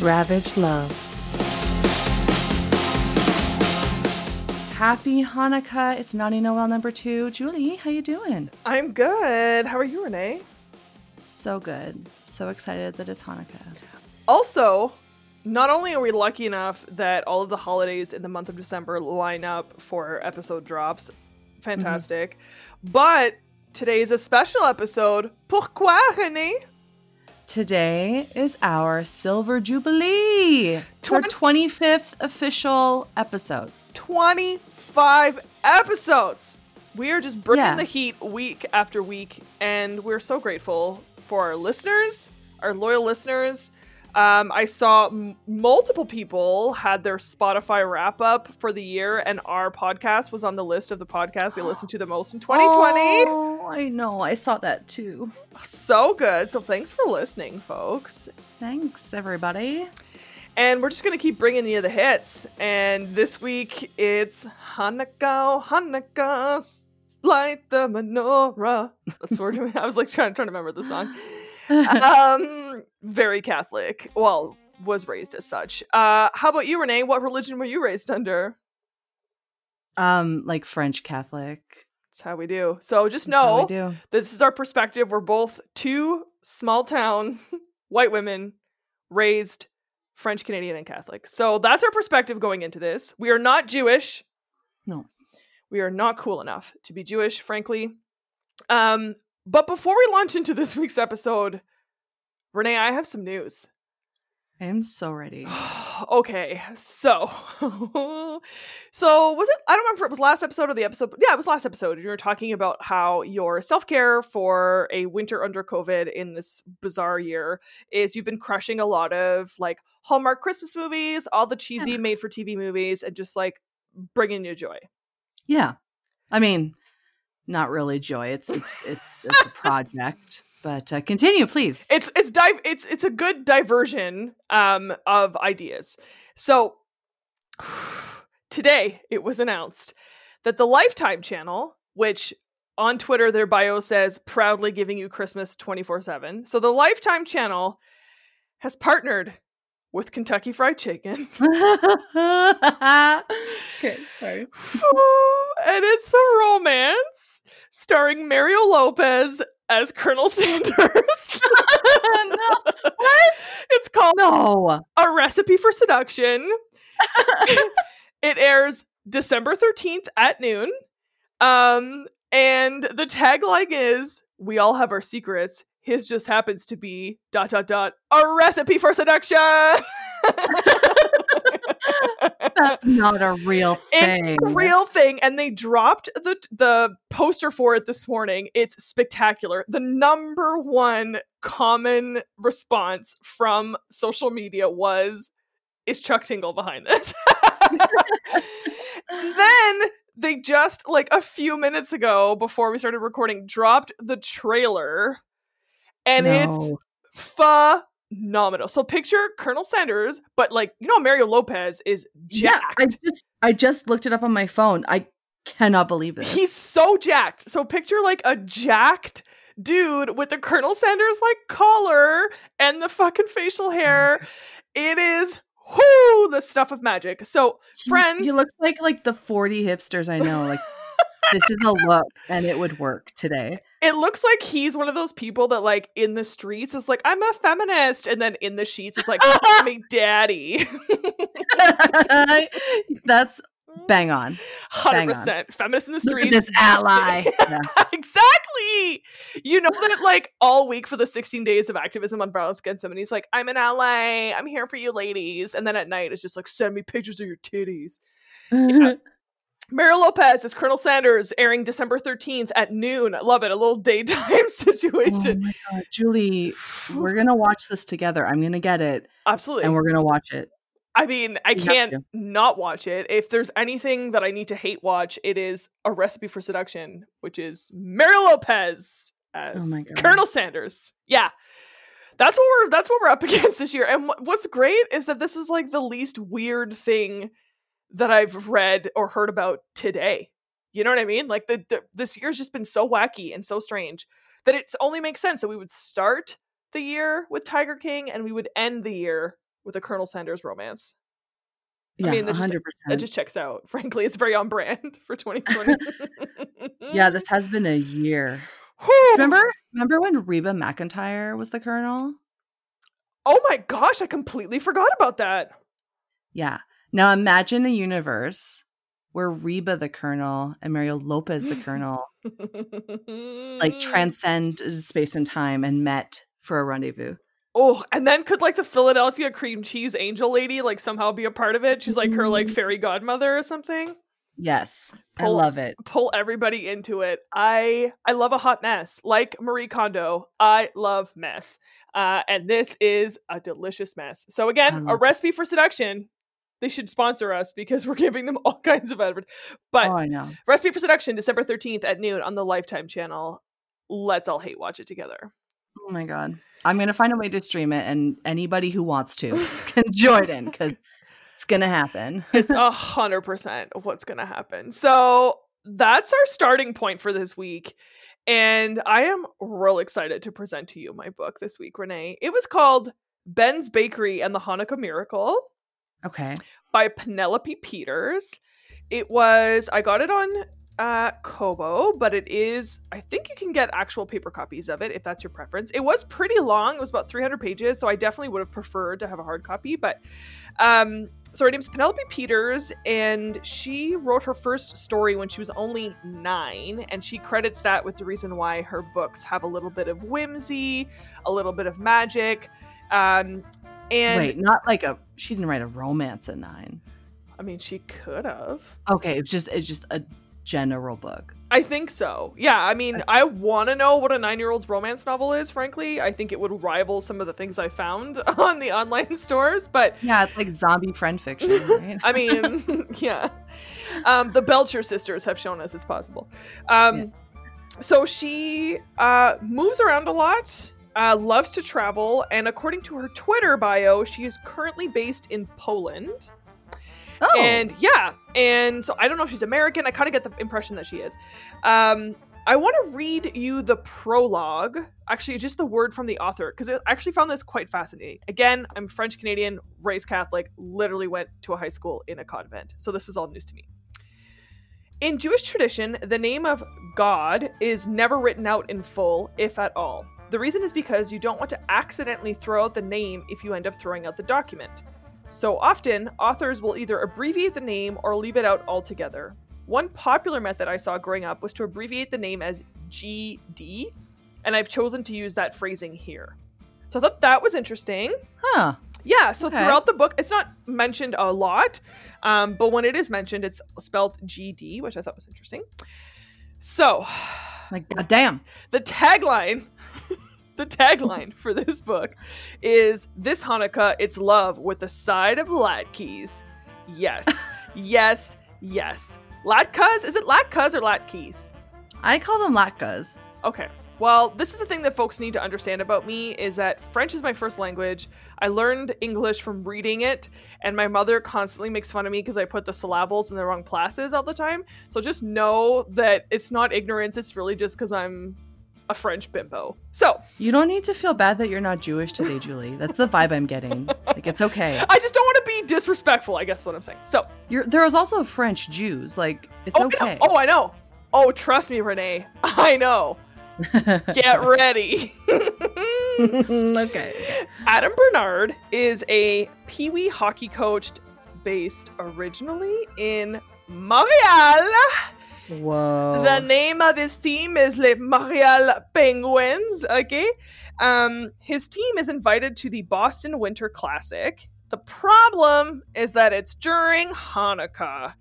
Ravage Love. Happy Hanukkah. It's Naughty Noel number two. Julie, how you doing? I'm good. How are you, Renee? So good. So excited that it's Hanukkah. Also, not only are we lucky enough that all of the holidays in the month of December line up for episode drops, fantastic, mm-hmm. but today is a special episode. Pourquoi, Renee? Today is our Silver Jubilee. Our 25th official episode. 25 episodes. We are just bringing Yeah. the heat week after week, and we're so grateful for our listeners, our loyal listeners. Um, I saw m- multiple people had their Spotify wrap up for the year, and our podcast was on the list of the podcasts they listened to the most in 2020. Oh, I know. I saw that too. So good. So thanks for listening, folks. Thanks, everybody. And we're just gonna keep bringing you the hits. And this week it's Hanukkah, Hanukkah, light the menorah. That's what. I was like trying, trying to remember the song. Um, very Catholic. Well, was raised as such. Uh, how about you, Renee? What religion were you raised under? um, like French Catholic. That's how we do. So just That's know this is our perspective. We're both two small town white women raised French Canadian and Catholic. So that's our perspective going into this. We are not Jewish. No. We are not cool enough to be Jewish, frankly. Um, but before we launch into this week's episode, Renee, I have some news. I am so ready. okay, so so was it? I don't remember if it was last episode or the episode. Yeah, it was last episode. You were talking about how your self care for a winter under COVID in this bizarre year is you've been crushing a lot of like Hallmark Christmas movies, all the cheesy Yeah. made for TV movies, and just like bringing you joy. Yeah. I mean, not really joy. It's it's it's, it's a project. But uh, continue, please. It's it's dive it's it's a good diversion um of ideas. So today it was announced that the Lifetime channel, which on Twitter their bio says proudly giving you Christmas 24/7. So the Lifetime channel has partnered with Kentucky Fried Chicken. okay, sorry. and it's a romance starring Mario Lopez as Colonel Sanders. no. What? It's called No. A Recipe for Seduction. it airs December 13th at noon. Um, and the tagline is We all have our secrets. His just happens to be dot dot dot a recipe for seduction. That's not a real thing. It's a real thing, and they dropped the the poster for it this morning. It's spectacular. The number one common response from social media was, "Is Chuck Tingle behind this?" then they just like a few minutes ago, before we started recording, dropped the trailer, and it's phenomenal. So picture Colonel Sanders, but like you know, Mario Lopez is jacked. Yeah. I just I just looked it up on my phone. I cannot believe this. He's so jacked. So picture like a jacked dude with the Colonel Sanders like collar and the fucking facial hair. It is whoo the stuff of magic. So friends, He looks like like the 40 hipsters I know. Like this is a look and it would work today. It looks like he's one of those people that like in the streets is like I'm a feminist, and then in the sheets it's like call me daddy. That's bang on. Hundred Bang on. feminist in the streets. this ally. Yeah. exactly. You know that like all week for the 16 days of activism on violence against women, he's like, I'm an ally. I'm here for you ladies. And then at night it's just like, send me pictures of your titties. Mario Lopez is Colonel Sanders, airing December 13th at noon. I love it. A little daytime Oh situation. my god, Julie, we're gonna watch this together. I'm gonna get it, Absolutely. and we're gonna watch it. I mean, I We can't not watch it. If there's anything that I need to hate watch, it is A Recipe for Seduction, which is Mario Lopez as Oh. Colonel Sanders. Yeah. That's what we're that's what we're up against this year. And wh- what's great is that this is like the least weird thing that I've read or heard about today. You know what I mean? Like the, the this year's just been so wacky and so strange that it only makes sense that we would start the year with Tiger King and we would end the year with a Colonel Sanders romance. Yeah, mean, that's just- hundred That just checks out. Frankly, it's very on brand for 2020. Yeah, this has been a year. Remember, remember when Reba McEntire was the colonel? Oh my gosh, I completely forgot about that. Yeah. Now imagine a universe where Reba the colonel and Mario Lopez the colonel like transcend space and time and met for a rendezvous. Oh, and then could like the Philadelphia cream cheese angel lady like somehow be a part of it? She's like her like Mm. fairy godmother or something. Yes, I love it. Pull everybody into it. I I love a hot mess. Like Marie Kondo, I love mess. Uh, and this is a delicious mess. So again, a it. recipe for seduction. They should sponsor us because we're giving them all kinds of advert. But oh, I know. Recipe for Seduction, December 13th at noon on the Lifetime channel. Let's all hate watch it together. Oh my god. I'm gonna find a way to stream it, and anybody who wants to can join in because it's gonna happen. It's a hundred percent what's gonna happen. So that's our starting point for this week. And I am real excited to present to you my book this week, Renee. It was called Ben's Bakery and the Hanukkah Miracle okay. by Penelope Peters. It was I got it on uh Kobo, but it is I think you can get actual paper copies of it if that's your preference. It was pretty long. It was about 300 pages, so I definitely would have preferred to have a hard copy, but um so her name's Penelope Peters and she wrote her first story when she was only 9 and she credits that with the reason why her books have a little bit of whimsy, a little bit of magic. Um and Wait, not like a. She didn't write a romance at nine. I mean she could have Okay, it's just it's just a general book. I think so. Yeah, I mean, I want to know what a nine year old's romance novel is, frankly. I think it would rival some of the things I found on the online stores, but Yeah, it's like zombie friend fiction, right? I mean, yeah. Um, the Belcher sisters have shown us it's possible. Um, Yeah. So she uh, moves around a lot, uh, loves to travel, and according to her Twitter bio, she is currently based in Poland. oh, And yeah, and so I don't know if she's American. I kind of get the impression that she is. Um, I want to read you the prologue, actually, just the word from the author, because I actually found this quite fascinating. Again, I'm French Canadian, raised Catholic, literally went to a high school in a convent, so this was all news to me. In Jewish tradition, the name of God is never written out in full, if at all. The reason is because you don't want to accidentally throw out the name if you end up throwing out the document. So often, authors will either abbreviate the name or leave it out altogether. One popular method I saw growing up was to abbreviate the name as GD, and I've chosen to use that phrasing here. So I thought that was interesting. huh. Yeah, so Okay. throughout the book, it's not mentioned a lot, um, but when it is mentioned, it's spelled GD, which I thought was interesting. So, Like, goddamn. the tagline the tagline for this book is this hanukkah it's love with a side of latkes. Yes. Yes. Yes. Latkes? Is it latkes or latkes? I call them latkes. okay well this is the thing that folks need to understand about me is that french is my first language i learned english from reading it and my mother constantly makes fun of me because i put the syllables in the wrong places all the time so just know that it's not ignorance it's really just because i'm a french bimbo so You don't need to feel bad that you're not Jewish today, Julie. That's the vibe I'm getting. Like, it's okay. I just don't want to be disrespectful, I guess what I'm saying. So, You're there is also French Jews. Like, it's oh, okay. know. oh, I know. Oh, trust me, Renee. I know. Get ready. okay. Adam Bernard is a Pee Wee hockey coach based originally in Montreal. Whoa. The name of his team is Les Montreal Penguins. Okay. Um, his team is invited to the Boston Winter Classic. The problem is that it's during Hanukkah.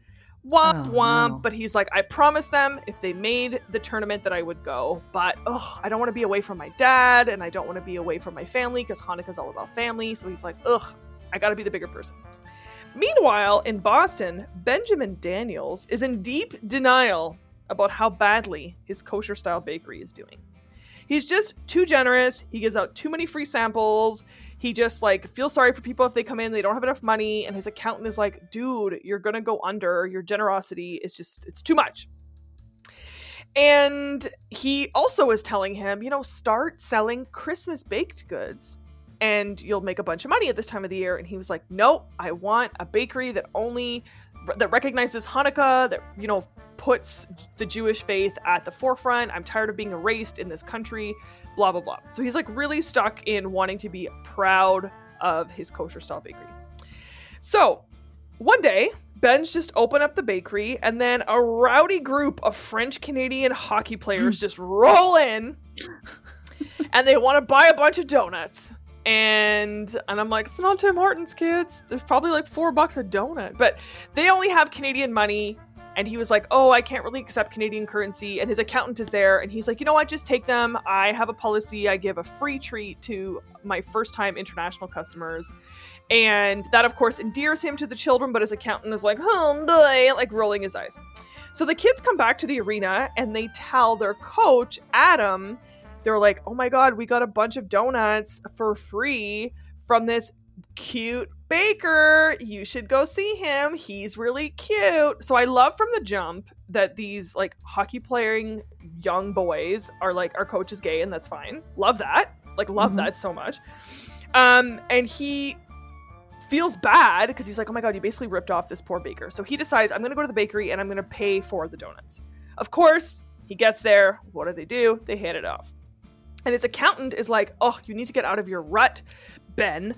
Womp Oh, womp. no. But he's like, I promised them if they made the tournament that I would go. But ugh, I don't want to be away from my dad and I don't want to be away from my family because Hanukkah's all about family. So he's like, ugh, I got to be the bigger person. Meanwhile, in Boston, Benjamin Daniels is in deep denial about how badly his kosher style bakery is doing. He's just too generous. He gives out too many free samples. He just like feels sorry for people if they come in, they don't have enough money, and his accountant is like, "Dude, you're going to go under. Your generosity is just it's too much." And he also is telling him, you know, start selling Christmas baked goods. and you'll make a bunch of money at this time of the year. And he was like, no, I want a bakery that only that recognizes Hanukkah, that you know puts the Jewish faith at the forefront. I'm tired of being erased in this country, blah blah blah. So he's like really stuck in wanting to be proud of his kosher style bakery. So one day, Ben's just open up the bakery, and then a rowdy group of French Canadian hockey players hmm. just roll in, and they want to buy a bunch of donuts. And and I'm like, it's not Tim Hortons, kids. There's probably like four bucks a donut, but they only have Canadian money. And he was like, oh, I can't really accept Canadian currency. And his accountant is there, and he's like, you know what? Just take them. I have a policy. I give a free treat to my first time international customers. And that, of course, endears him to the children, but his accountant is like, oh boy, like rolling his eyes. So the kids come back to the arena and they tell their coach, Adam, they're like, oh my God, we got a bunch of donuts for free from this cute baker. You should go see him. He's really cute. So I love from the jump that these like hockey playing young boys are like, our coach is gay and that's fine. Love that. Like, love Mhm. that so much. Um, and he feels bad because he's like, oh my god, you basically ripped off this poor baker. So he decides, I'm gonna go to the bakery and I'm gonna pay for the donuts. Of course, he gets there. What do they do? They hand it off. And his accountant is like, oh, you need to get out of your rut, Ben.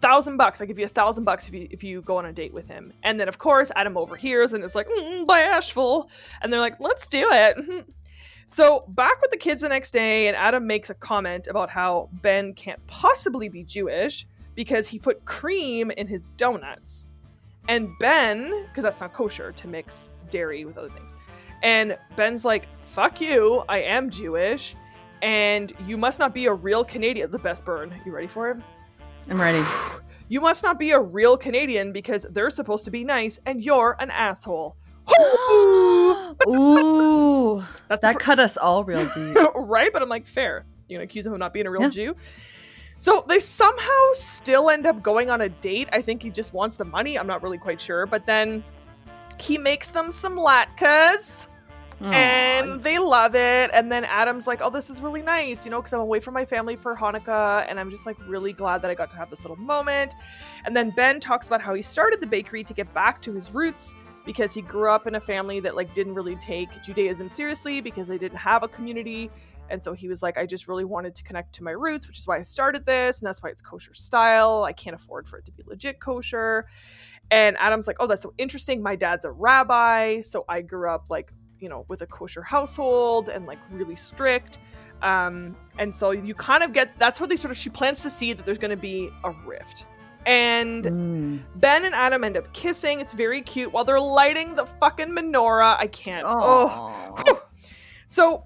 Thousand bucks. I give you a thousand bucks if you if you go on a date with him. And then of course Adam overhears and is like, mm, bashful. And they're like, let's do it. So back with the kids the next day, and Adam makes a comment about how Ben can't possibly be Jewish because he put cream in his donuts. And Ben, because that's not kosher to mix dairy with other things. And Ben's like, fuck you, I am Jewish, and you must not be a real Canadian. The best burn. You ready for it? I'm ready. You must not be a real Canadian because they're supposed to be nice and you're an asshole. Ooh, That's that the cut us all real deep. right? But I'm like, fair. You're gonna accuse him of not being a real Yeah. Jew? So they somehow still end up going on a date. I think he just wants the money. I'm not really quite sure. But then he makes them some latkes Oh, and they love it. And then Adam's like, oh, this is really nice, you know, because I'm away from my family for Hanukkah. And I'm just like really glad that I got to have this little moment. And then Ben talks about how he started the bakery to get back to his roots because he grew up in a family that like didn't really take Judaism seriously because they didn't have a community. And so he was like, I just really wanted to connect to my roots, which is why I started this. And that's why it's kosher style. I can't afford for it to be legit kosher. And Adam's like, oh, that's so interesting. My dad's a rabbi. So I grew up like, you know, with a kosher household and like really strict. Um, and so you kind of get that's where they sort of she plants the seed that there's going to be a rift. And Mm. Ben and Adam end up kissing. It's very cute while they're lighting the fucking menorah. I can't. Oh. So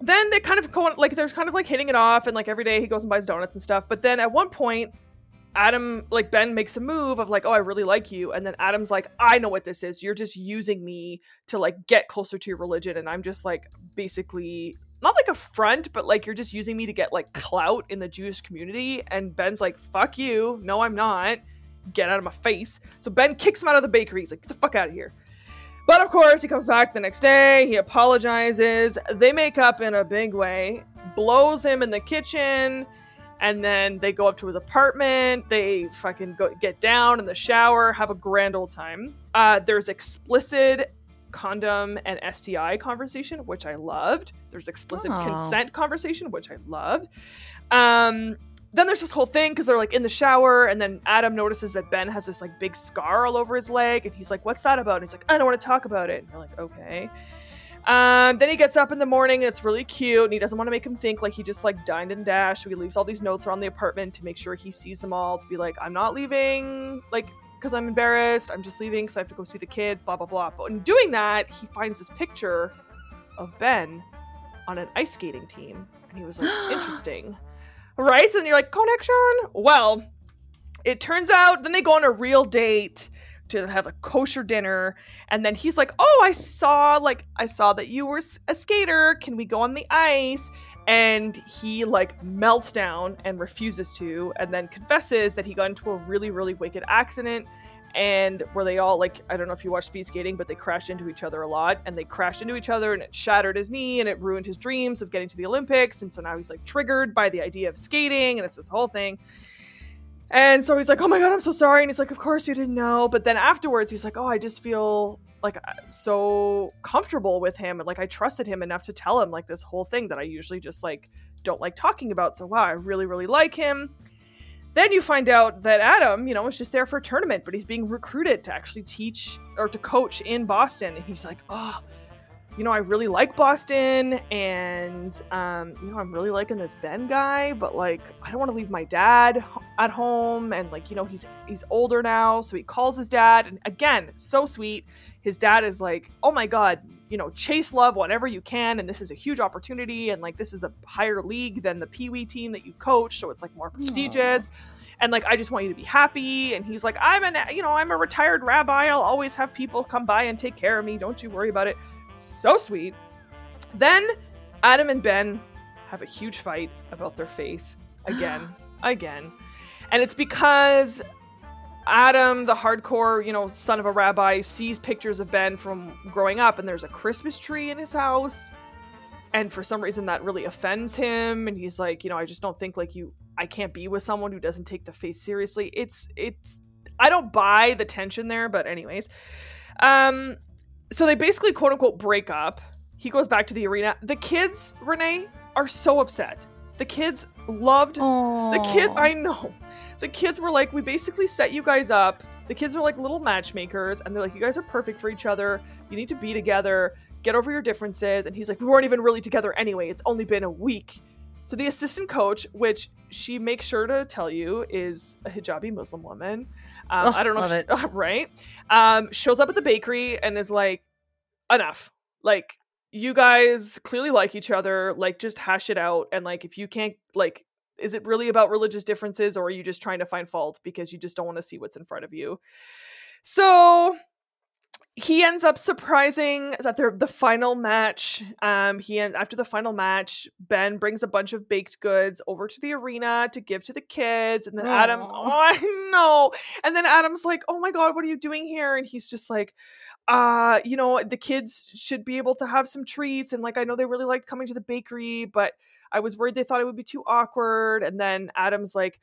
then they kind of go on, like they're kind of like hitting it off, and like every day he goes and buys donuts and stuff. But then at one point, Adam, like Ben, makes a move of like, oh, I really like you. And then Adam's like, I know what this is. You're just using me to like get closer to your religion. And I'm just like basically not like a front, but like you're just using me to get like clout in the Jewish community. And Ben's like, fuck you. No, I'm not. Get out of my face. So Ben kicks him out of the bakery. He's like, get the fuck out of here. But of course, he comes back the next day. He apologizes. They make up in a big way, blows him in the kitchen, and then they go up to his apartment. They fucking go get down in the shower, have a grand old time. Uh, there's explicit condom and STI conversation, which I loved. There's explicit Aw. consent conversation, which I loved. Um, then there's this whole thing because they're like in the shower, and then Adam notices that Ben has this like big scar all over his leg, and he's like, "What's that about?" And he's like, "I don't want to talk about it." And you're like, "Okay." Um, then he gets up in the morning and it's really cute, and he doesn't want to make him think like he just like dined and dashed. So he leaves all these notes around the apartment to make sure he sees them all to be like, "I'm not leaving," like because I'm embarrassed. I'm just leaving because I have to go see the kids. Blah blah blah. But in doing that, he finds this picture of Ben on an ice skating team, and he was like, "Interesting." right? And you're like, connection? Well, it turns out then they go on a real date to have a kosher dinner and then he's like oh i saw like i saw that you were a skater can we go on the ice and he like melts down and refuses to and then confesses that he got into a really really wicked accident and where they all like I don't know if you watch speed skating, but they crashed into each other a lot, and they crashed into each other, and it shattered his knee, and it ruined his dreams of getting to the Olympics, and so now he's like triggered by the idea of skating, and it's this whole thing. And so he's like, "Oh my god, I'm so sorry," and he's like, "Of course you didn't know," but then afterwards he's like, "Oh, I just feel." like uh, so comfortable with him and like I trusted him enough to tell him like this whole thing that I usually just like don't like talking about. So wow, I really really like him. Then you find out that Adam, you know, is just there for a tournament, but he's being recruited to actually teach or to coach in Boston. And he's like, oh, you know, I really like Boston, and um, you know, I'm really liking this Ben guy, but like, I don't want to leave my dad at home, and like, you know, he's he's older now, so he calls his dad, and again, so sweet. His dad is like, oh my god, you know, chase love whenever you can, and this is a huge opportunity, and like, this is a higher league than the Pee Wee team that you coach, so it's like more prestigious. Aww and like I just want you to be happy and he's like I'm an you know I'm a retired rabbi I'll always have people come by and take care of me don't you worry about it so sweet. Then Adam and Ben have a huge fight about their faith again, again. And it's because Adam, the hardcore, you know, son of a rabbi, sees pictures of Ben from growing up, and there's a Christmas tree in his house. And for some reason, that really offends him. And he's like, you know, I just don't think like you, I can't be with someone who doesn't take the faith seriously. It's, it's, I don't buy the tension there, but anyways. Um, so they basically quote unquote break up. He goes back to the arena. The kids, Renee, are so upset. The kids loved Aww. the kids. I know. The kids were like, we basically set you guys up. The kids are like little matchmakers, and they're like, you guys are perfect for each other. You need to be together. Get over your differences. And he's like, we weren't even really together anyway. It's only been a week. So the assistant coach, which she makes sure to tell you is a hijabi Muslim woman, um, oh, I don't know, if she, right? Um, shows up at the bakery and is like, enough. Like, you guys clearly like each other. Like, just hash it out. And like, if you can't, like, is it really about religious differences or are you just trying to find fault because you just don't want to see what's in front of you? So he ends up surprising at the, the final match. Um, he after the final match, Ben brings a bunch of baked goods over to the arena to give to the kids, and then Aww. Adam, oh, I know, and then Adam's like, "Oh my god, what are you doing here?" And he's just like, "Uh, you know, the kids should be able to have some treats, and like I know they really liked coming to the bakery, but." I was worried they thought it would be too awkward. And then Adam's like,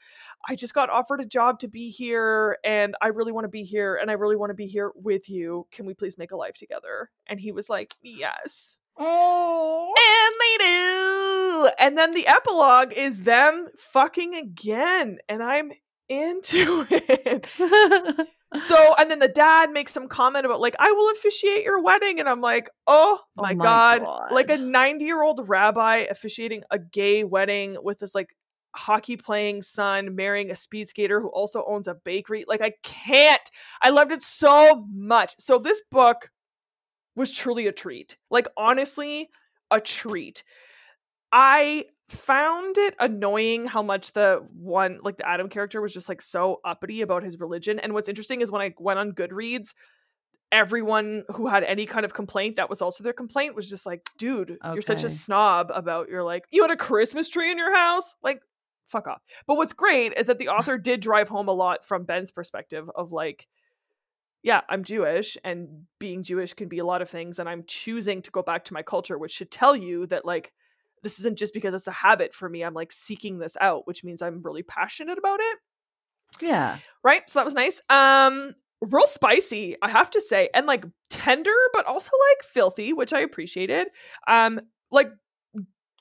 I just got offered a job to be here and I really want to be here and I really want to be here with you. Can we please make a life together? And he was like, Yes. Oh. And they do. And then the epilogue is them fucking again. And I'm into it. so and then the dad makes some comment about like i will officiate your wedding and i'm like oh my, oh my god. god. Like a 90 year old rabbi officiating a gay wedding with this like hockey playing son marrying a speed skater who also owns a bakery. Like i can't. I loved it so much. So this book was truly a treat. Like honestly a treat. I found it annoying how much the one like the Adam character was just like so uppity about his religion. And what's interesting is when I went on Goodreads, everyone who had any kind of complaint that was also their complaint was just like, dude, okay. you're such a snob about your like you had a Christmas tree in your house? Like, fuck off. But what's great is that the author did drive home a lot from Ben's perspective of like yeah, I'm Jewish and being Jewish can be a lot of things and I'm choosing to go back to my culture, which should tell you that like this isn't just because it's a habit for me. I'm like seeking this out, which means I'm really passionate about it. Yeah. Right? So that was nice. Um real spicy, I have to say, and like tender but also like filthy, which I appreciated. Um like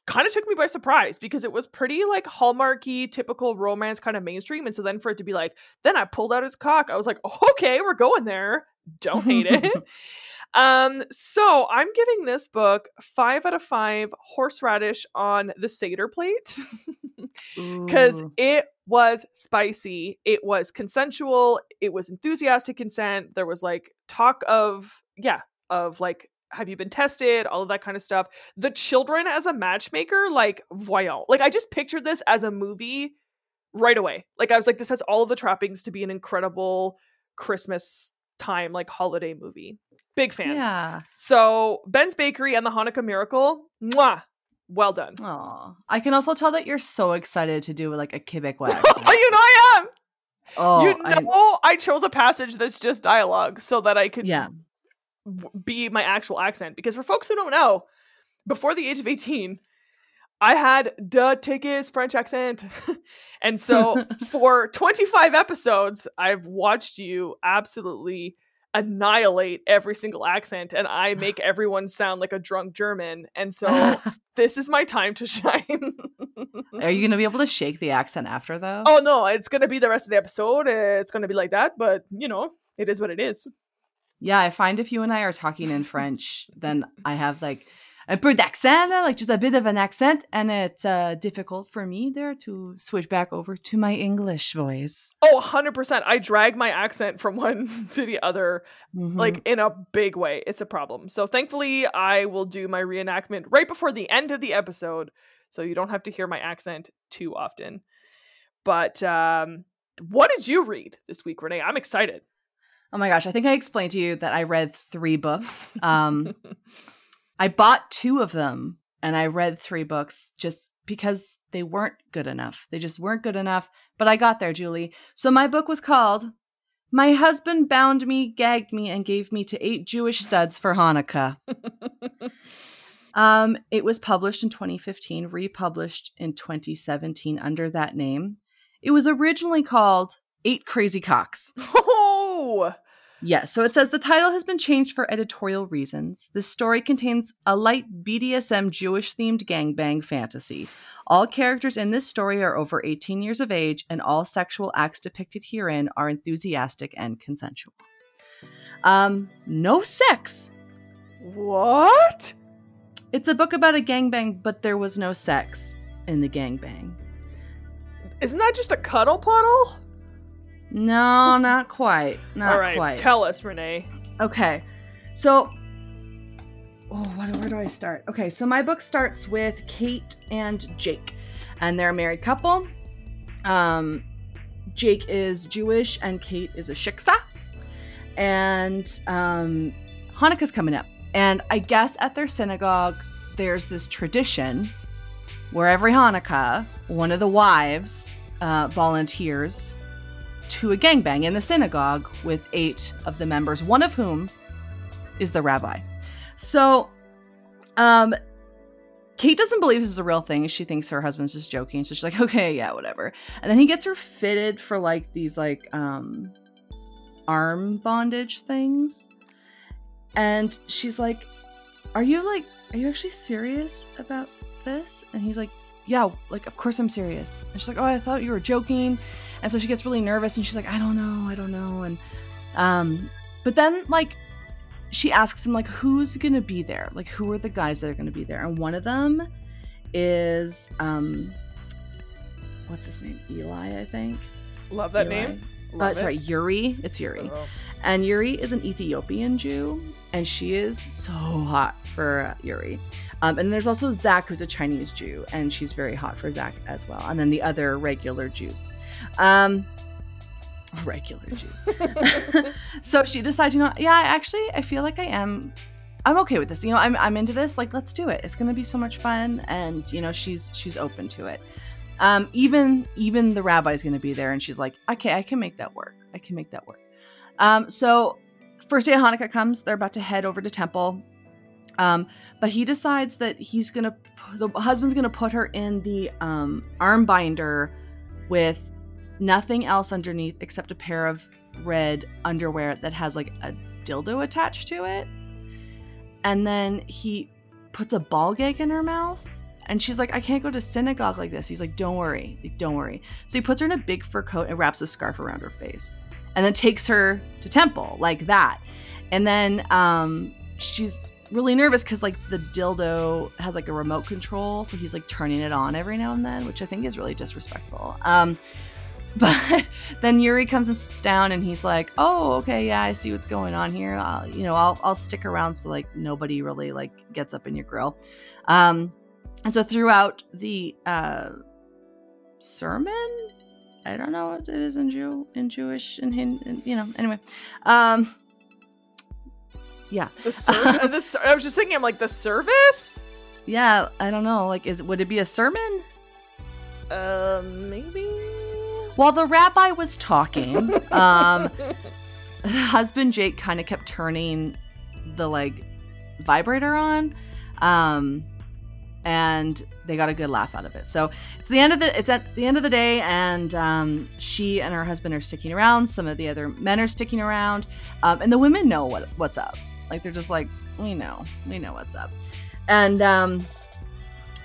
kind of took me by surprise because it was pretty like hallmarky typical romance kind of mainstream and so then for it to be like then i pulled out his cock i was like okay we're going there don't hate it Um, so I'm giving this book five out of five horseradish on the Seder plate because it was spicy. It was consensual. It was enthusiastic consent. There was like talk of, yeah, of like, have you been tested? All of that kind of stuff. The children as a matchmaker, like, voyons. Like, I just pictured this as a movie right away. Like, I was like, this has all of the trappings to be an incredible Christmas time, like, holiday movie. Big fan. Yeah. So Ben's Bakery and the Hanukkah Miracle, mwah, well done. Oh, I can also tell that you're so excited to do like a wax. oh, you know I am. Oh, you know, I, I chose a passage that's just dialogue so that I could yeah. Be my actual accent. Because for folks who don't know, before the age of 18, I had the tickets French accent. and so for 25 episodes, I've watched you absolutely annihilate every single accent and I make everyone sound like a drunk German. And so this is my time to shine. Are you going to be able to shake the accent after though? oh no, it's going to be the rest of the episode. It's going to be like that, but you know, it is what it is. Yeah, I find if you and I are talking in French, then I have like a peu d'accent, like just a bit of an accent, and it's uh, difficult for me there to switch back over to my English voice. Oh, 100%. I drag my accent from one to the other, Mhm. like in a big way. It's a problem. So thankfully, I will do my reenactment right before the end of the episode. So you don't have to hear my accent too often. But um, what did you read this week, Renee? I'm excited. Oh my gosh, I think I explained to you that I read three books. Um, I bought two of them and I read three books just because they weren't good enough. They just weren't good enough. But I got there, Julie. So my book was called My Husband Bound Me, Gagged Me, and Gave Me to Eight Jewish Studs for Hanukkah. Um, it was published in 2015, republished in 2017 under that name. It was originally called Eight Crazy Cocks. Yes, so it says the title has been changed for editorial reasons. This story contains a light BDSM Jewish themed gangbang fantasy. All characters in this story are over 18 years of age, and all sexual acts depicted herein are enthusiastic and consensual. Um, no sex. what? It's a book about a gangbang, but there was no sex in the gangbang. Isn't that just a cuddle puddle? No, not quite. Not All right, quite. tell us, Renee. Okay. So, oh, what, where do I start? Okay, so my book starts with Kate and Jake, and they're a married couple. Um, Jake is Jewish, and Kate is a shiksa. And um, Hanukkah's coming up, and I guess at their synagogue, there's this tradition where every Hanukkah, one of the wives uh, volunteers to a gangbang in the synagogue with eight of the members, one of whom is the rabbi. So, um, Kate doesn't believe this is a real thing. She thinks her husband's just joking. So she's like, okay, yeah, whatever. And then he gets her fitted for like these like um arm bondage things. And she's like, Are you like are you actually serious about this? And he's like, Yeah, like of course I'm serious. And she's like, Oh, I thought you were joking. And so she gets really nervous and she's like, I don't know, I don't know. And um, but then like she asks him like who's gonna be there? Like who are the guys that are gonna be there? And one of them is um what's his name? Eli, I think. Love that Eli. name. Uh, Love it. sorry, Yuri. It's Yuri. Oh. And Yuri is an Ethiopian Jew, and she is so hot for Yuri. Um, and there's also Zach, who's a Chinese Jew, and she's very hot for Zach as well. And then the other regular Jews. Um, regular Jews. so she decides, you know, yeah, actually, I feel like I am. I'm okay with this. You know, I'm I'm into this. Like, let's do it. It's gonna be so much fun, and you know, she's she's open to it. Um, even even the rabbi's gonna be there, and she's like, okay, I can make that work. I can make that work. Um, so first day of Hanukkah comes. They're about to head over to temple. Um, but he decides that he's gonna the husband's gonna put her in the um, arm binder with nothing else underneath except a pair of red underwear that has like a dildo attached to it. And then he puts a ball gag in her mouth. And she's like, I can't go to synagogue like this. He's like, Don't worry. Don't worry. So he puts her in a big fur coat and wraps a scarf around her face. And then takes her to temple like that. And then um, she's really nervous because like the dildo has like a remote control. So he's like turning it on every now and then, which I think is really disrespectful. Um, but then Yuri comes and sits down and he's like, "Oh, okay, yeah, I see what's going on here. I'll, you know, I'll I'll stick around so like nobody really like gets up in your grill." Um and so throughout the uh sermon, I don't know what it is in Jew in Jewish and Hin, you know, anyway. Um yeah. The the ser- I was just thinking, I'm like the service. Yeah, I don't know. Like is would it be a sermon? Uh, maybe. while the rabbi was talking, um, husband Jake kind of kept turning the like vibrator on. Um, and they got a good laugh out of it. So it's the end of the it's at the end of the day, and um, she and her husband are sticking around. Some of the other men are sticking around, um, and the women know what what's up. Like they're just like, we know, we know what's up, and um,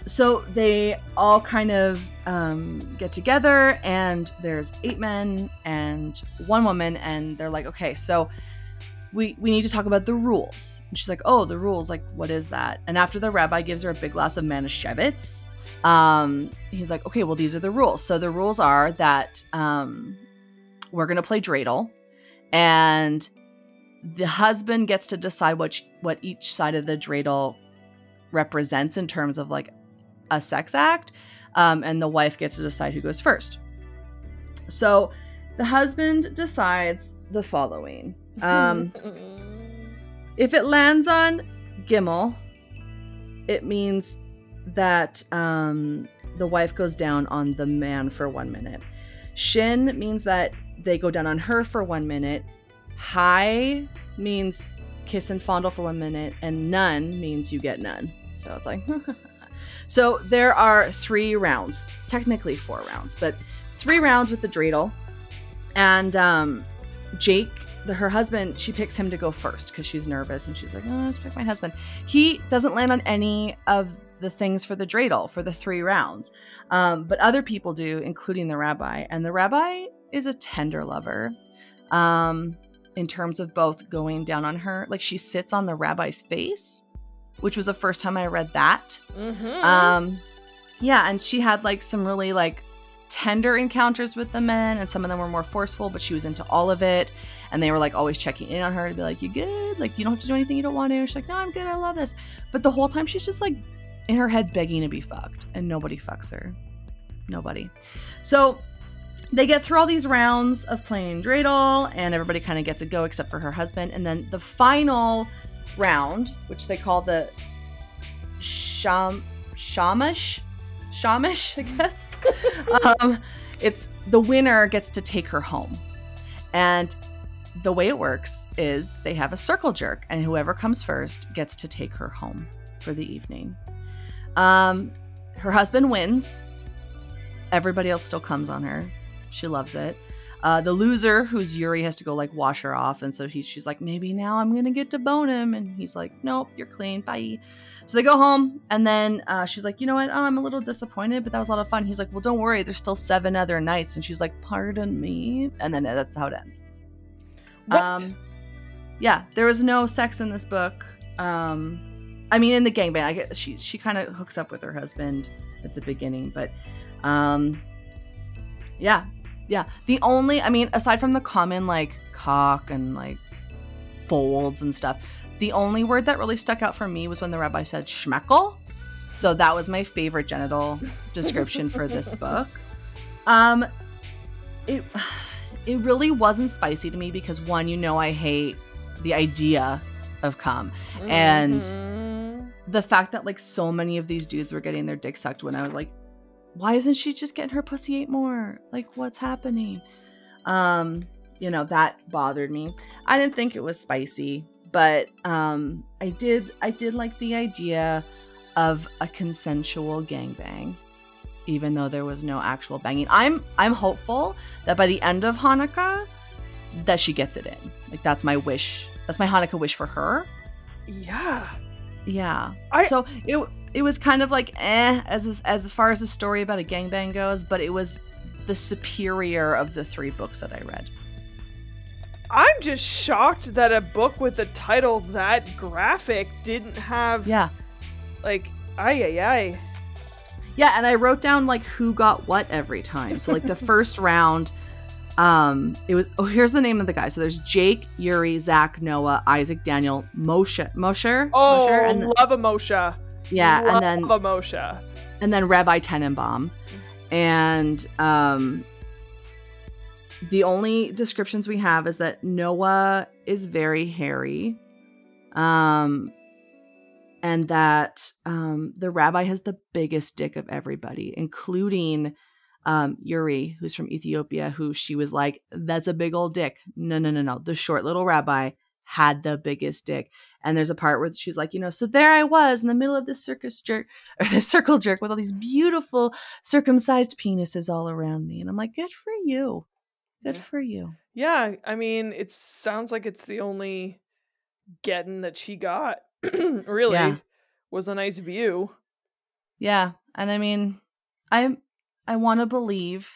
so they all kind of um, get together, and there's eight men and one woman, and they're like, okay, so we we need to talk about the rules. And she's like, oh, the rules, like what is that? And after the rabbi gives her a big glass of Manischewitz, um, he's like, okay, well these are the rules. So the rules are that um, we're gonna play dreidel, and the husband gets to decide what what each side of the dreidel represents in terms of like a sex act, um, and the wife gets to decide who goes first. So the husband decides the following. Um, if it lands on Gimel, it means that um, the wife goes down on the man for one minute. Shin means that they go down on her for one minute. High means kiss and fondle for one minute, and none means you get none. So it's like, so there are three rounds, technically four rounds, but three rounds with the dreidel. And um, Jake the, her husband, she picks him to go first because she's nervous and she's like, oh, let's pick my husband. He doesn't land on any of the things for the dreidel for the three rounds, um, but other people do, including the rabbi. And the rabbi is a tender lover um, in terms of both going down on her, like she sits on the rabbi's face, which was the first time I read that. Mm-hmm. Um, yeah, and she had like some really like tender encounters with the men, and some of them were more forceful, but she was into all of it. And they were like always checking in on her to be like, You good? Like, you don't have to do anything you don't want to. She's like, No, I'm good. I love this. But the whole time, she's just like in her head begging to be fucked, and nobody fucks her. Nobody. So they get through all these rounds of playing dreidel, and everybody kind of gets a go except for her husband. And then the final round, which they call the sham shamash shamish, I guess. um, it's the winner gets to take her home. And the way it works is they have a circle jerk, and whoever comes first gets to take her home for the evening. Um, her husband wins. Everybody else still comes on her. She loves it. Uh, the loser, who's Yuri, has to go like wash her off, and so he, she's like, maybe now I'm gonna get to bone him, and he's like, nope, you're clean, bye. So they go home, and then uh, she's like, you know what? Oh, I'm a little disappointed, but that was a lot of fun. He's like, well, don't worry, there's still seven other nights, and she's like, pardon me, and then that's how it ends. What? Um, yeah, there was no sex in this book. Um, I mean, in the gangbang, I get she she kind of hooks up with her husband at the beginning, but um, yeah, yeah. The only, I mean, aside from the common like cock and like folds and stuff, the only word that really stuck out for me was when the rabbi said schmeckel. So that was my favorite genital description for this book. Um, it it really wasn't spicy to me because one, you know, I hate the idea of cum, and Mhm. the fact that like so many of these dudes were getting their dick sucked when I was like, why isn't she just getting her pussy ate more? Like, what's happening? Um, you know, that bothered me. I didn't think it was spicy, but um I did I did like the idea of a consensual gangbang. Even though there was no actual banging. I'm I'm hopeful that by the end of Hanukkah that she gets it in. Like that's my wish. That's my Hanukkah wish for her. yeah. Yeah. I- so it it was kind of like eh as as as far as the story about a gangbang goes, but it was the superior of the three books that I read. I'm just shocked that a book with a title that graphic didn't have Yeah. like ay ay ay. Yeah, and I wrote down like who got what every time. So like the first round, um, it was oh here's the name of the guy. So there's Jake, Yuri, Zach, Noah, Isaac, Daniel, Moshe, Mosher, Oh, Mosher, and love a Moshe. yeah, love and then a Moshe. and then Rabbi Tenenbaum. And um the only descriptions we have is that Noah is very hairy. Um and that um the rabbi has the biggest dick of everybody, including um, Yuri, who's from Ethiopia, who she was like, "That's a big old dick." No, no, no, no. The short little rabbi had the biggest dick. And there's a part where she's like, you know, so there I was in the middle of this circus jerk or this circle jerk with all these beautiful circumcised penises all around me. And I'm like, good for you. Good Yeah. for you. Yeah, I mean, it sounds like it's the only getting that she got. really, Yeah. was a nice view. Yeah. And I mean, I I want to believe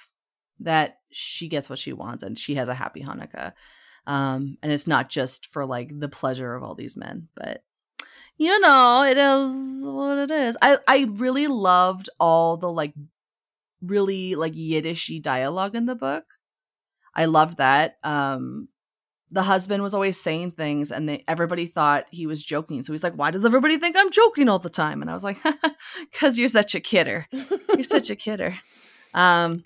that she gets what she wants and she has a happy Hanukkah. Um, and it's not just for like the pleasure of all these men, but you know, it is what it is. I I really loved all the like really like Yiddishy dialogue in the book. I loved that. Um the husband was always saying things and they, everybody thought he was joking. So he's like, "Why does everybody think I'm joking all the time?" And I was like, "Cuz you're such a kidder. You're such a kidder." Um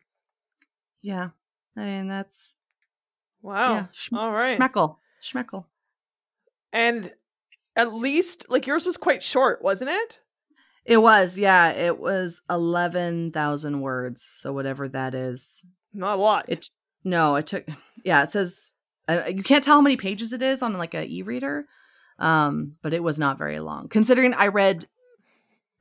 yeah. I mean, that's wow. yeah, schm- All right. schmeckle. Schmeckle. And at least, like, yours was quite short, wasn't it? It was, yeah, it was 11,000 words. So whatever that is. Not a lot. It no, it took yeah, it says uh, you can't tell how many pages it is on like a e-reader. Um, but it was not very long considering I read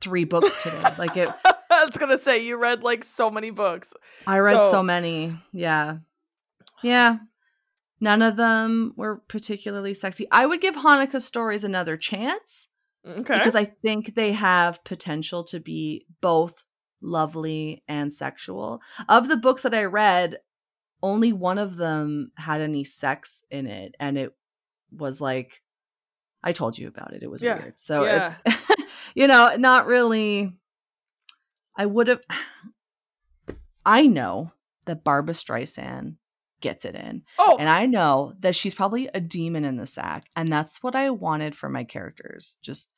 3 books today. like it I was gonna say you read like so many books. I read so, So- many. Yeah. Yeah. None of them were particularly sexy. I would give Hanukkah stories another chance Okay. because I think they have potential to be both lovely and sexual. Of the books that I read, only one of them had any sex in it and it was like I told you about it. It was Yeah. weird. So Yeah. it's you know, not really I would have I know that Barbra Streisand gets it in. oh, And I know that she's probably a demon in the sack. And that's what I wanted for my characters. Just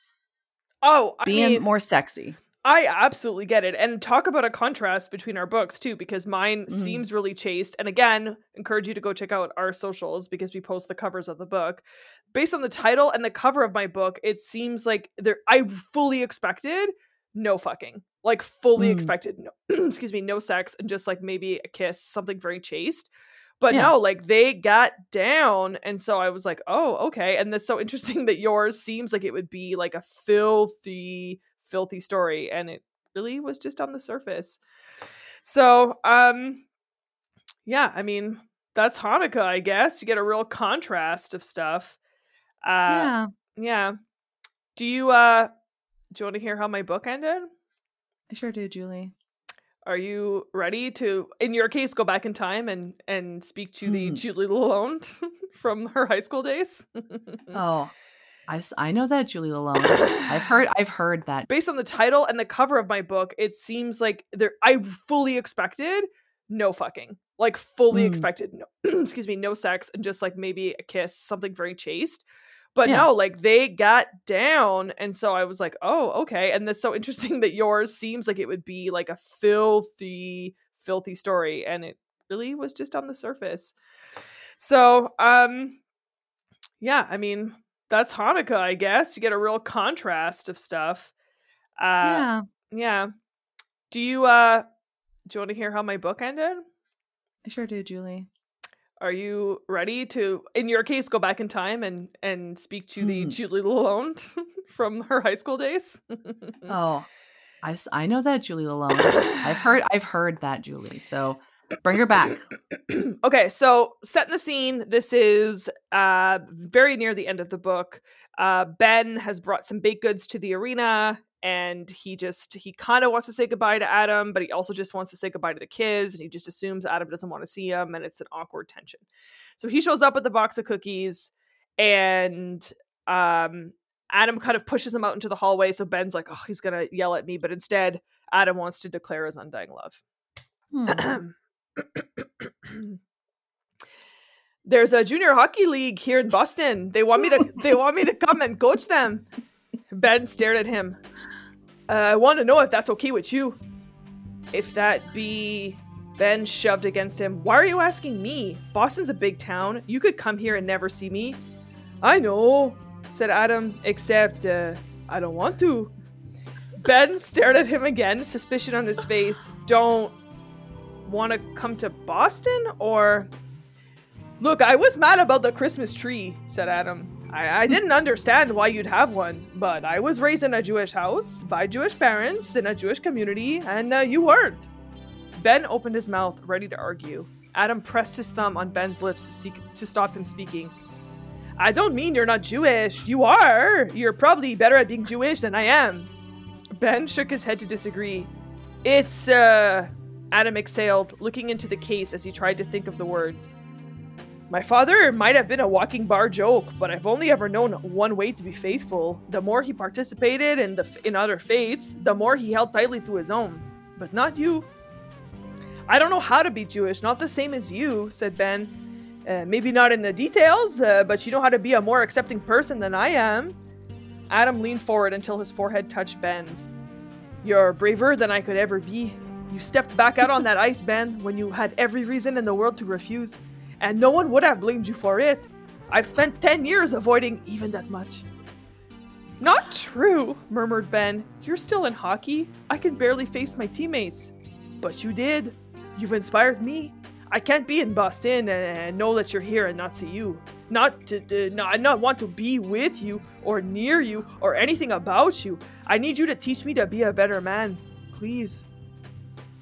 oh, I being mean, more sexy. I absolutely get it. And talk about a contrast between our books too, because mine Mhm. seems really chaste. And again, encourage you to go check out our socials because we post the covers of the book. Based on the title and the cover of my book, it seems like there I fully expected no fucking. Like fully Mm. expected no excuse me, no sex and just like maybe a kiss, something very chaste. But Yeah. no, like they got down. And so I was like, oh, okay. And that's so interesting that yours seems like it would be like a filthy, filthy story. And it really was just on the surface. So, um, yeah, I mean, that's Hanukkah, I guess. You get a real contrast of stuff. Uh, yeah. yeah. Do you, uh, do you want to hear how my book ended? I sure do, Julie. Are you ready to, in your case, go back in time and and speak to the Hmm. Julie Lalonde from her high school days? Oh, I, I know that Julie Lalonde. I've heard I've heard that. Based on the title and the cover of my book, it seems like there. I fully expected no fucking, like fully Mm. expected no, excuse me, no sex and just like maybe a kiss, something very chaste. But Yeah. no, like they got down, and so I was like, oh, okay. And that's so interesting that yours seems like it would be like a filthy, filthy story, and it really was just on the surface. So, um, yeah, I mean, that's Hanukkah, I guess. You get a real contrast of stuff. Uh, yeah. yeah. Do you uh do you want to hear how my book ended? I sure do, Julie. Are you ready to in your case go back in time and and speak to the Hmm. Julie Lalonde from her high school days? Oh, I, I know that Julie Lalonde. I've heard I've heard that Julie. So bring her back. okay, so setting the scene, this is uh very near the end of the book. Uh Ben has brought some baked goods to the arena and he just he kind of wants to say goodbye to Adam, but he also just wants to say goodbye to the kids and he just assumes Adam doesn't want to see him and it's an awkward tension. So he shows up with a box of cookies and um Adam kind of pushes him out into the hallway so Ben's like, "Oh, he's going to yell at me," but instead Adam wants to declare his undying love. Hmm. There's a junior hockey league here in Boston. They want me to they want me to come and coach them. Ben stared at him. "Uh, I want to know if that's okay with you. If that be Ben shoved against him. Why are you asking me? Boston's a big town. You could come here and never see me. I know, said Adam, except uh, I don't want to. Ben stared at him again, suspicion on his face. Don't want to come to Boston or. Look, I was mad about the Christmas tree, said Adam. I, I didn't understand why you'd have one, but I was raised in a Jewish house by Jewish parents in a Jewish community, and uh, you weren't. Ben opened his mouth, ready to argue. Adam pressed his thumb on Ben's lips to, seek, to stop him speaking. I don't mean you're not Jewish. You are. You're probably better at being Jewish than I am. Ben shook his head to disagree. It's, uh. Adam exhaled, looking into the case as he tried to think of the words. My father might have been a walking bar joke, but I've only ever known one way to be faithful. The more he participated in the in other faiths, the more he held tightly to his own. But not you. I don't know how to be Jewish, not the same as you, said Ben. Uh, maybe not in the details, uh, but you know how to be a more accepting person than I am. Adam leaned forward until his forehead touched Ben's. You're braver than I could ever be. You stepped back out on that ice, Ben, when you had every reason in the world to refuse, and no one would have blamed you for it. I've spent 10 years avoiding even that much. Not true, murmured Ben. You're still in hockey. I can barely face my teammates. But you did. You've inspired me. I can't be in Boston and, know that you're here and not see you. Not to, to not, not want to be with you or near you or anything about you. I need you to teach me to be a better man. Please.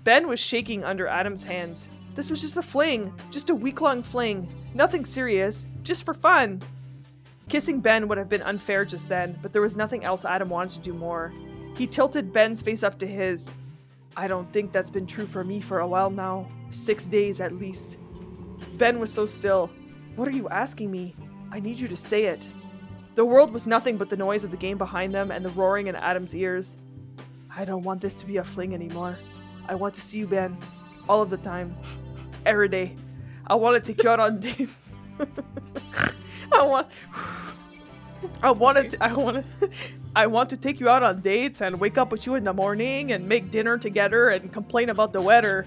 Ben was shaking under Adam's hands. This was just a fling, just a week long fling. Nothing serious, just for fun. Kissing Ben would have been unfair just then, but there was nothing else Adam wanted to do more. He tilted Ben's face up to his. I don't think that's been true for me for a while now. Six days at least. Ben was so still. What are you asking me? I need you to say it. The world was nothing but the noise of the game behind them and the roaring in Adam's ears. I don't want this to be a fling anymore. I want to see you, Ben. All of the time. Every day. I want to take you out on dates. I want. I want to. I want to. I want to take you out on dates and wake up with you in the morning and make dinner together and complain about the weather.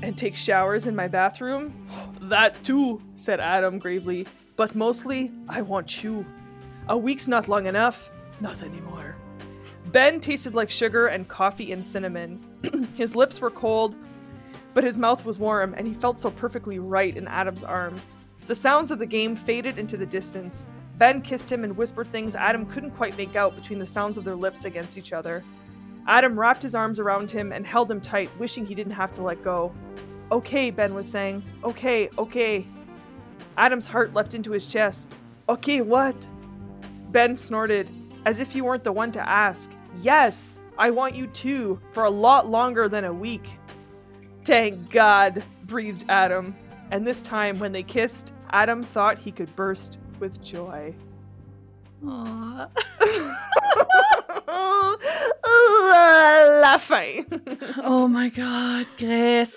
And take showers in my bathroom? That too, said Adam gravely. But mostly, I want you. A week's not long enough. Not anymore. Ben tasted like sugar and coffee and cinnamon. his lips were cold, but his mouth was warm, and he felt so perfectly right in Adam's arms. The sounds of the game faded into the distance, Ben kissed him and whispered things Adam couldn't quite make out between the sounds of their lips against each other. Adam wrapped his arms around him and held him tight, wishing he didn't have to let go. Okay, Ben was saying. Okay, okay. Adam's heart leapt into his chest. Okay, what? Ben snorted, as if you weren't the one to ask. Yes, I want you too, for a lot longer than a week. Thank God, breathed Adam. And this time, when they kissed, Adam thought he could burst with joy. Aww. La fin. oh my god, Grace.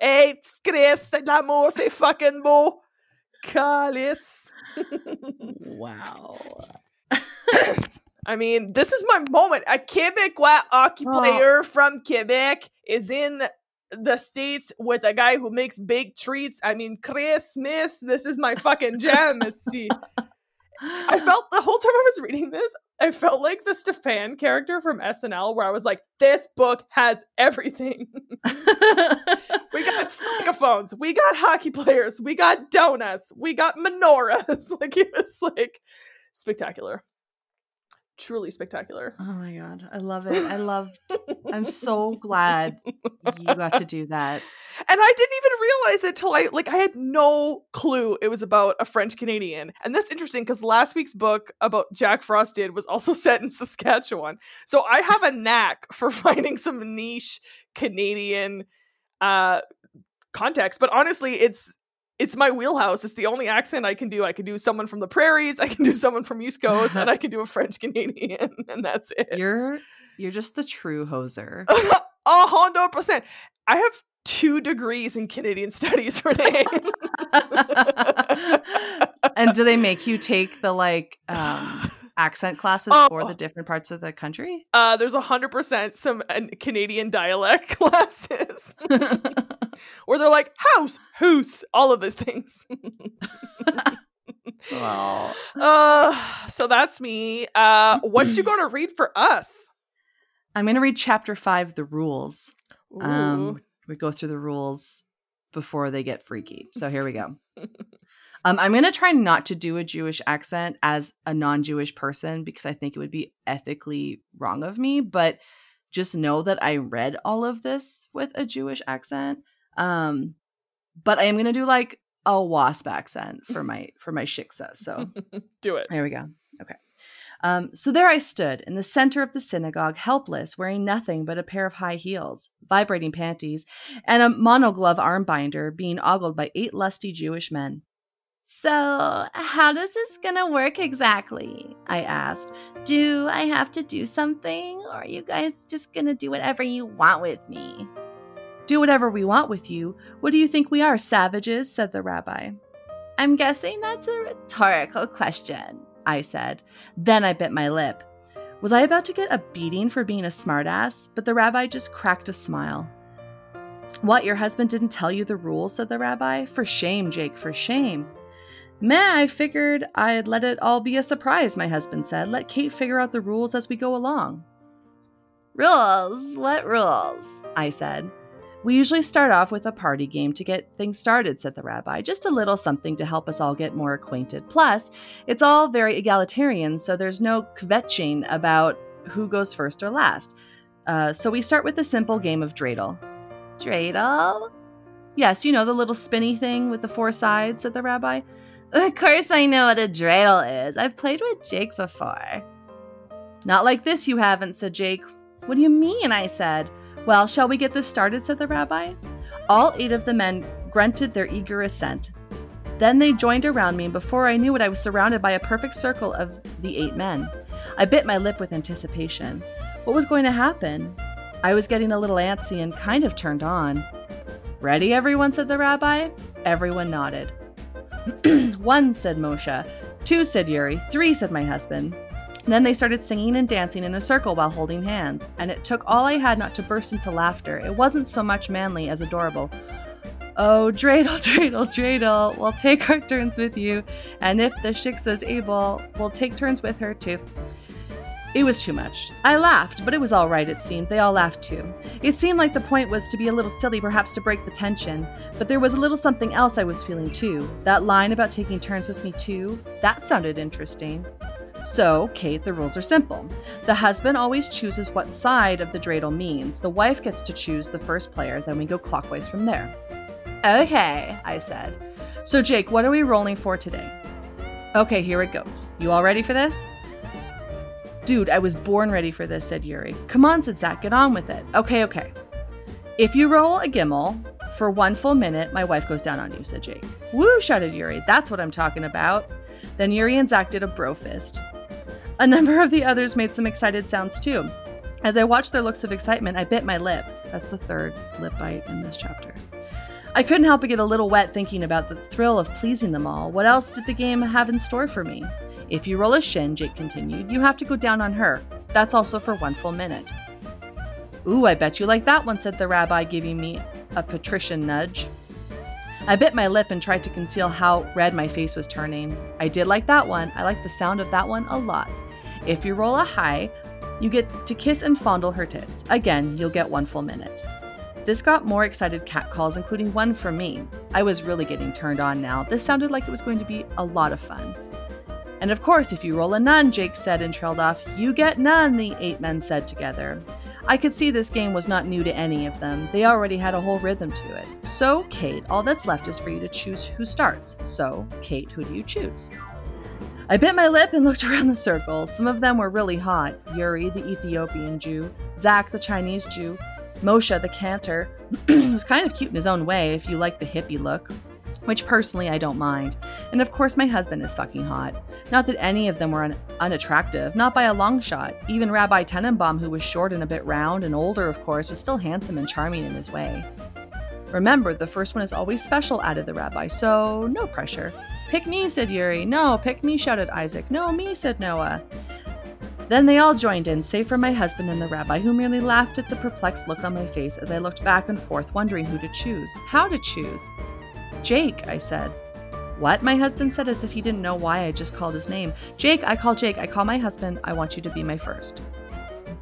hey, Grace, l'amour, c'est fucking beau. Calice. wow. I mean, this is my moment. A Quebecois hockey oh. player from Quebec is in the states with a guy who makes big treats. I mean, Christmas. This is my fucking jam, see. I felt the whole time I was reading this, I felt like the Stefon character from SNL, where I was like, this book has everything. we got microphones, we got hockey players, we got donuts, we got menorahs. like, it was like spectacular truly spectacular. Oh my god, I love it. I love I'm so glad you got to do that. And I didn't even realize it till I like I had no clue it was about a French Canadian. And that's interesting cuz last week's book about Jack Frost did was also set in Saskatchewan. So I have a knack for finding some niche Canadian uh context, but honestly it's it's my wheelhouse. It's the only accent I can do. I can do someone from the prairies, I can do someone from East Coast, and I can do a French Canadian, and that's it. You're you're just the true hoser. A hundred percent. I have two degrees in Canadian studies, Renee. and do they make you take the like um accent classes oh. for the different parts of the country? Uh, there's a hundred percent some uh, Canadian dialect classes where they're like house, hoose, all of those things. oh. Uh, so that's me. Uh, what's you gonna read for us? I'm gonna read chapter five, the rules. Um, we go through the rules before they get freaky. So here we go. Um, I'm going to try not to do a Jewish accent as a non Jewish person because I think it would be ethically wrong of me. But just know that I read all of this with a Jewish accent. Um, but I am going to do like a wasp accent for my for my shiksa. So do it. There we go. Okay. Um, so there I stood in the center of the synagogue, helpless, wearing nothing but a pair of high heels, vibrating panties, and a monoglove arm binder being ogled by eight lusty Jewish men. So, how does this gonna work exactly? I asked. Do I have to do something, or are you guys just gonna do whatever you want with me? Do whatever we want with you. What do you think we are, savages? said the rabbi. I'm guessing that's a rhetorical question, I said. Then I bit my lip. Was I about to get a beating for being a smartass? But the rabbi just cracked a smile. What, your husband didn't tell you the rules? said the rabbi. For shame, Jake, for shame. Meh, I figured I'd let it all be a surprise, my husband said. Let Kate figure out the rules as we go along. Rules? What rules? I said. We usually start off with a party game to get things started, said the rabbi. Just a little something to help us all get more acquainted. Plus, it's all very egalitarian, so there's no kvetching about who goes first or last. Uh, so we start with a simple game of dreidel. Dreidel? Yes, you know, the little spinny thing with the four sides, said the rabbi. Of course I know what a dreidel is. I've played with Jake before. Not like this, you haven't, said Jake. What do you mean? I said. Well, shall we get this started? said the rabbi. All eight of the men grunted their eager assent. Then they joined around me, and before I knew it, I was surrounded by a perfect circle of the eight men. I bit my lip with anticipation. What was going to happen? I was getting a little antsy and kind of turned on. Ready, everyone? said the rabbi. Everyone nodded. One, said Moshe. Two, said Yuri. Three, said my husband. Then they started singing and dancing in a circle while holding hands, and it took all I had not to burst into laughter. It wasn't so much manly as adorable. Oh, dreidel, dreidel, dreidel, we'll take our turns with you, and if the shiksa's able, we'll take turns with her too. It was too much. I laughed, but it was all right, it seemed. They all laughed too. It seemed like the point was to be a little silly, perhaps to break the tension, but there was a little something else I was feeling too. That line about taking turns with me too, that sounded interesting. So, Kate, the rules are simple. The husband always chooses what side of the dreidel means. The wife gets to choose the first player, then we go clockwise from there. Okay, I said. So, Jake, what are we rolling for today? Okay, here it goes. You all ready for this? Dude, I was born ready for this, said Yuri. Come on, said Zach, get on with it. Okay, okay. If you roll a gimel for one full minute, my wife goes down on you, said Jake. Woo, shouted Yuri. That's what I'm talking about. Then Yuri and Zach did a bro fist. A number of the others made some excited sounds too. As I watched their looks of excitement, I bit my lip. That's the third lip bite in this chapter. I couldn't help but get a little wet thinking about the thrill of pleasing them all. What else did the game have in store for me? If you roll a shin, Jake continued, you have to go down on her. That's also for one full minute. Ooh, I bet you like that one, said the rabbi, giving me a patrician nudge. I bit my lip and tried to conceal how red my face was turning. I did like that one. I liked the sound of that one a lot. If you roll a high, you get to kiss and fondle her tits. Again, you'll get one full minute. This got more excited cat calls, including one from me. I was really getting turned on now. This sounded like it was going to be a lot of fun. And of course, if you roll a none, Jake said and trailed off. You get none, the eight men said together. I could see this game was not new to any of them. They already had a whole rhythm to it. So, Kate, all that's left is for you to choose who starts. So, Kate, who do you choose? I bit my lip and looked around the circle. Some of them were really hot Yuri, the Ethiopian Jew, Zach, the Chinese Jew, Moshe, the cantor. he was kind of cute in his own way if you like the hippie look, which personally I don't mind. And of course, my husband is fucking hot. Not that any of them were un- unattractive, not by a long shot. Even Rabbi Tenenbaum, who was short and a bit round and older, of course, was still handsome and charming in his way. Remember, the first one is always special, added the rabbi, so no pressure. Pick me, said Yuri. No, pick me, shouted Isaac. No, me, said Noah. Then they all joined in, save for my husband and the rabbi, who merely laughed at the perplexed look on my face as I looked back and forth, wondering who to choose, how to choose. Jake, I said. What? My husband said as if he didn't know why I just called his name. Jake, I call Jake. I call my husband. I want you to be my first.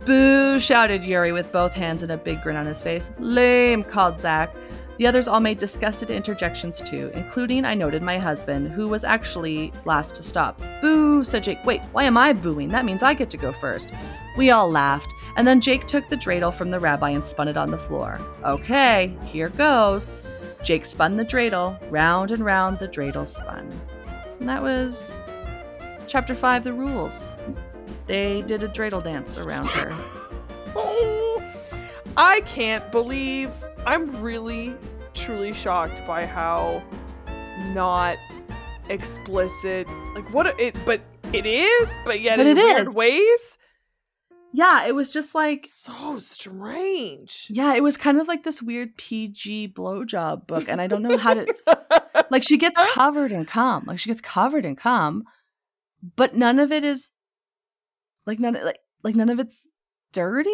Boo! shouted Yuri with both hands and a big grin on his face. Lame, called Zach. The others all made disgusted interjections too, including, I noted, my husband, who was actually last to stop. Boo, said Jake. Wait, why am I booing? That means I get to go first. We all laughed, and then Jake took the dreidel from the rabbi and spun it on the floor. Okay, here goes. Jake spun the dreidel, round and round the dreidel spun. And that was chapter 5 The Rules. They did a dreidel dance around her. I can't believe I'm really truly shocked by how not explicit like what it but it is but yet But in it weird is. ways yeah, it was just like so strange yeah, it was kind of like this weird PG blowjob book, and I don't know how to like she gets covered in cum, like she gets covered in cum, but none of it is like none like like none of it's dirty,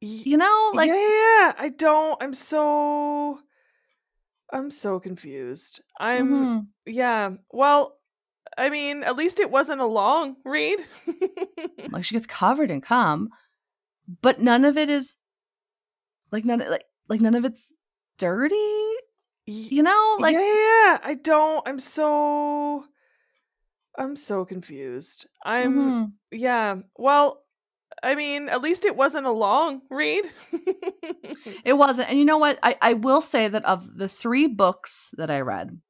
you know? Like yeah, yeah, I don't. I'm so. I'm so confused. I'm. mhm. Yeah. Well, I mean, at least it wasn't a long read. like she gets covered in cum, but none of it is like none like like none of it's dirty, you know? Like yeah, yeah, I don't. I'm so. I'm so confused. I'm. mhm. Yeah. Well, I mean, at least it wasn't a long read. It wasn't. And you know what? I, I will say that of the three books that I read,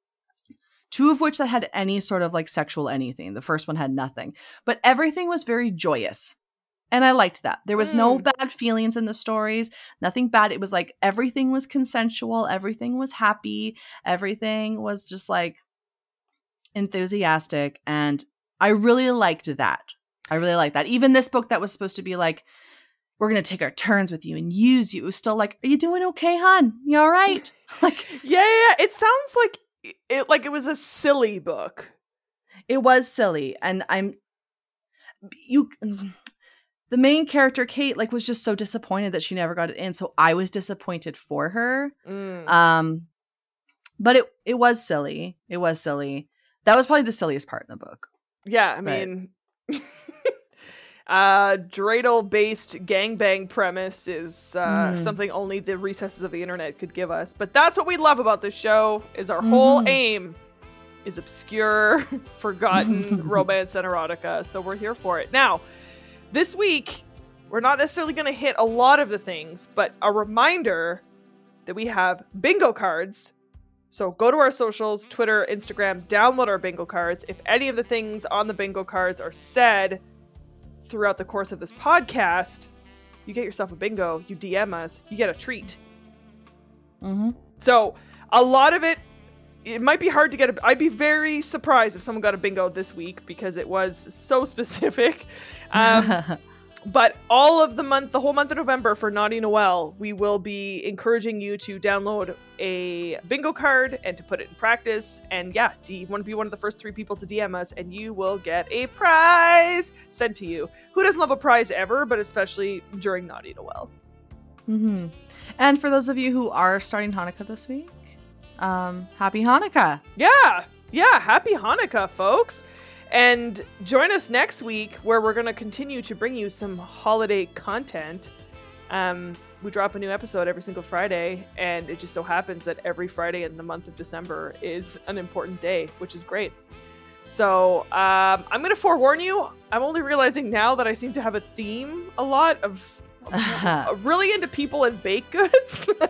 two of which that had any sort of like sexual anything. The first one had nothing. But everything was very joyous. And I liked that. There was no Mm. bad feelings in the stories, nothing bad. It was like everything was consensual, everything was happy, everything was just like enthusiastic. And I really liked that. I really liked that. Even this book that was supposed to be like, we're gonna take our turns with you and use you. It was still like, are you doing okay, hon? You all right? like yeah, yeah. It sounds like it. Like it was a silly book. it was silly, and I'm you. The main character, Kate, like was just so disappointed that she never got it in. So I was disappointed for her. Mm. Um, but it it was silly. It was silly. That was probably the silliest part in the book. Yeah, I mean, uh, dreidel based gangbang premise is uh, Mm. something only the recesses of the internet could give us. But that's what we love about this show is our whole Mhm. aim is obscure, forgotten romance and erotica. So we're here for it. Now, this week, we're not necessarily going to hit a lot of the things, but a reminder that we have bingo cards. So go to our socials, Twitter, Instagram, download our bingo cards. If any of the things on the bingo cards are said throughout the course of this podcast, you get yourself a bingo, you DM us, you get a treat. Mm-hmm. So a lot of it, it might be hard to get. A, I'd be very surprised if someone got a bingo this week because it was so specific. Um, but all of the month, the whole month of November for Naughty Noel, we will be encouraging you to download a bingo card and to put it in practice. And yeah, do you want to be one of the first three people to DM us, and you will get a prize sent to you. Who doesn't love a prize ever, but especially during Naughty Noel? hmm And for those of you who are starting Hanukkah this week, um, happy Hanukkah. Yeah, yeah. Happy Hanukkah, folks. And join us next week where we're going to continue to bring you some holiday content. Um, we drop a new episode every single Friday, and it just so happens that every Friday in the month of December is an important day, which is great. So um, I'm going to forewarn you. I'm only realizing now that I seem to have a theme a lot of uh, really into people and baked goods.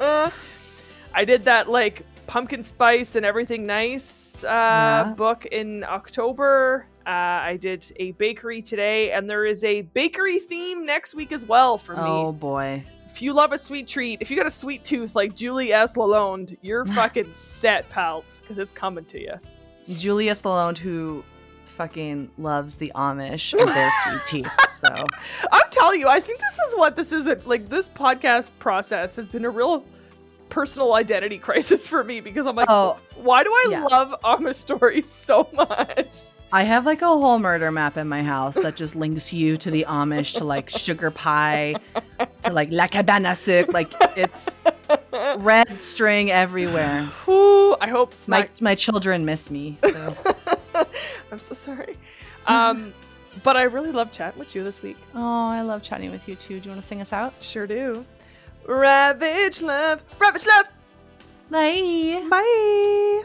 I did that like pumpkin spice and everything nice uh, Yeah. book in October. Uh, I did a bakery today, and there is a bakery theme next week as well for me. oh boy. If you love a sweet treat, if you got a sweet tooth like Julie S. Lalonde, you're fucking set, pals, because it's coming to you. Julie S. Lalonde, who fucking loves the Amish and their sweet teeth. So I'm telling you, I think this is what this is. Like this podcast process has been a real personal identity crisis for me because I'm like, Oh, why do I yeah. love Amish stories so much? I have like a whole murder map in my house that just links you to the Amish to like sugar pie to like la cabana soup. Like it's red string everywhere. Whew, I hope My my children miss me. So I'm so sorry. Um, But I really love chatting with you this week. Oh, I love chatting with you too. Do you want to sing us out? Sure do. Ravage love, ravage love. Bye. Bye.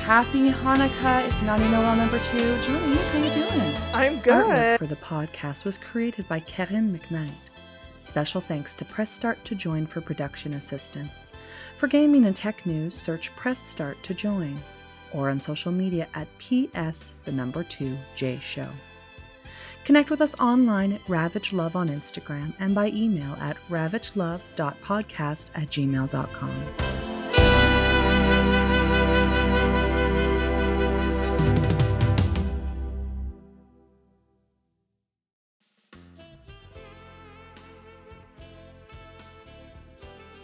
Happy Hanukkah. It's Naughty Noel number two. Julie, how you doing? I'm Artwork good. for the podcast was created by Karen McKnight. Special thanks to Press Start to Join for production assistance. For gaming and tech news, search Press Start to Join or on social media at PS the number 2 J Show. Connect with us online at Ravage Love on Instagram and by email at ravagelove.podcast at gmail.com.